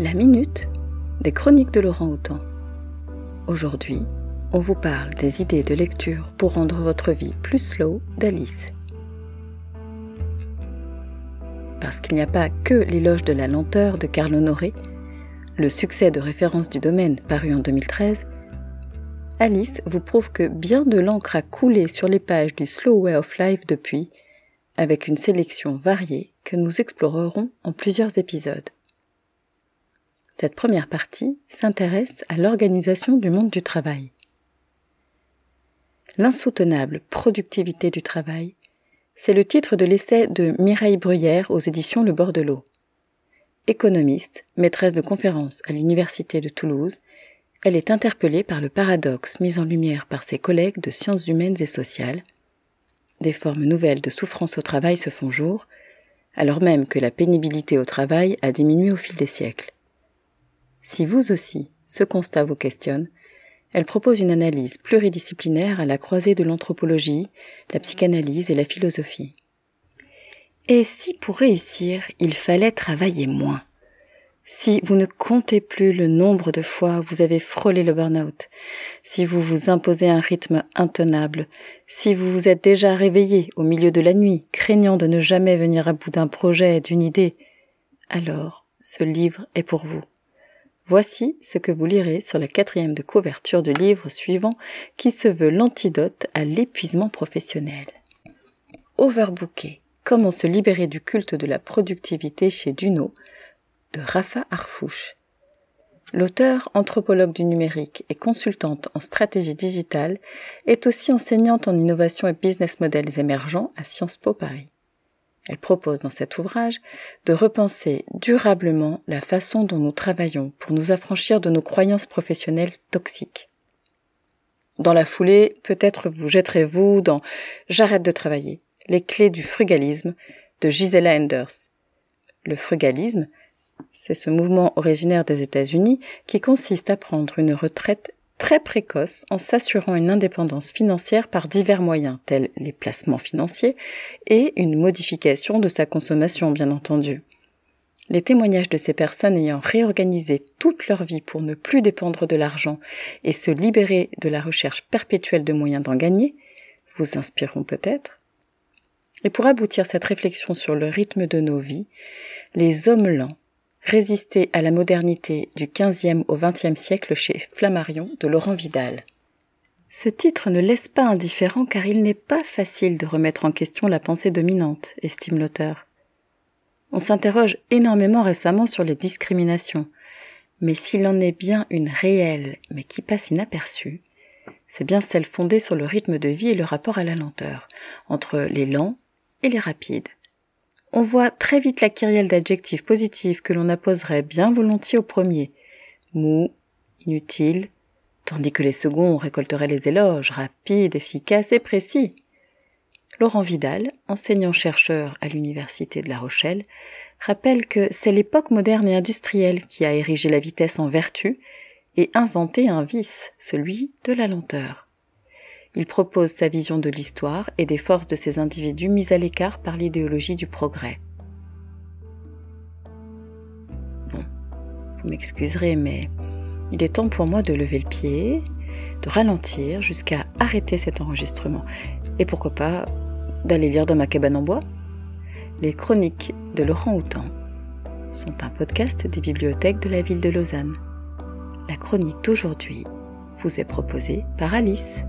La minute des chroniques de Laurent Houtan. Aujourd'hui, on vous parle des idées de lecture pour rendre votre vie plus slow d'Alice. Parce qu'il n'y a pas que l'éloge de la lenteur de Carl Honoré, le succès de référence du domaine paru en 2013, Alice vous prouve que bien de l'encre a coulé sur les pages du Slow Way of Life depuis, avec une sélection variée que nous explorerons en plusieurs épisodes. Cette première partie s'intéresse à l'organisation du monde du travail. L'insoutenable productivité du travail, c'est le titre de l'essai de Mireille Bruyère aux éditions Le Bord de. Économiste, maîtresse de conférences à l'Université de Toulouse, elle est interpellée par le paradoxe mis en lumière par ses collègues de sciences humaines et sociales. Des formes nouvelles de souffrance au travail se font jour, alors même que la pénibilité au travail a diminué au fil des siècles. Si vous aussi, ce constat vous questionne, elle propose une analyse pluridisciplinaire à la croisée de l'anthropologie, la psychanalyse et la philosophie. Et si pour réussir, il fallait travailler moins? Si vous ne comptez plus le nombre de fois vous avez frôlé le burn-out, si vous vous imposez un rythme intenable, si vous vous êtes déjà réveillé au milieu de la nuit, craignant de ne jamais venir à bout d'un projet, d'une idée, alors ce livre est pour vous. Voici ce que vous lirez sur la quatrième de couverture du livre suivant qui se veut l'antidote à l'épuisement professionnel. Overbooké. Comment se libérer du culte de la productivité chez Duno de Rafa Arfouche. L'auteur, anthropologue du numérique et consultante en stratégie digitale, est aussi enseignante en innovation et business models émergents à Sciences Po Paris. Elle propose dans cet ouvrage de repenser durablement la façon dont nous travaillons pour nous affranchir de nos croyances professionnelles toxiques. Dans la foulée, peut-être vous jetterez-vous dans J'arrête de travailler, les clés du frugalisme de Gisela Enders. Le frugalisme, c'est ce mouvement originaire des États-Unis qui consiste à prendre une retraite très précoce en s'assurant une indépendance financière par divers moyens, tels les placements financiers et une modification de sa consommation, bien entendu. Les témoignages de ces personnes ayant réorganisé toute leur vie pour ne plus dépendre de l'argent et se libérer de la recherche perpétuelle de moyens d'en gagner vous inspireront peut-être. Et pour aboutir cette réflexion sur le rythme de nos vies, les hommes lents Résister à la modernité du XVe au XXe siècle chez Flammarion de Laurent Vidal. Ce titre ne laisse pas indifférent car il n'est pas facile de remettre en question la pensée dominante, estime l'auteur. On s'interroge énormément récemment sur les discriminations, mais s'il en est bien une réelle mais qui passe inaperçue, c'est bien celle fondée sur le rythme de vie et le rapport à la lenteur, entre les lents et les rapides on voit très vite la kyrielle d'adjectifs positifs que l'on apposerait bien volontiers au premier. Mou, inutile, tandis que les seconds récolteraient les éloges, rapides, efficaces et précis. Laurent Vidal, enseignant-chercheur à l'Université de La Rochelle, rappelle que c'est l'époque moderne et industrielle qui a érigé la vitesse en vertu et inventé un vice, celui de la lenteur. Il propose sa vision de l'histoire et des forces de ces individus mis à l'écart par l'idéologie du progrès. Bon, vous m'excuserez, mais il est temps pour moi de lever le pied, de ralentir jusqu'à arrêter cet enregistrement. Et pourquoi pas d'aller lire dans ma cabane en bois Les chroniques de Laurent Houtan sont un podcast des bibliothèques de la ville de Lausanne. La chronique d'aujourd'hui vous est proposée par Alice.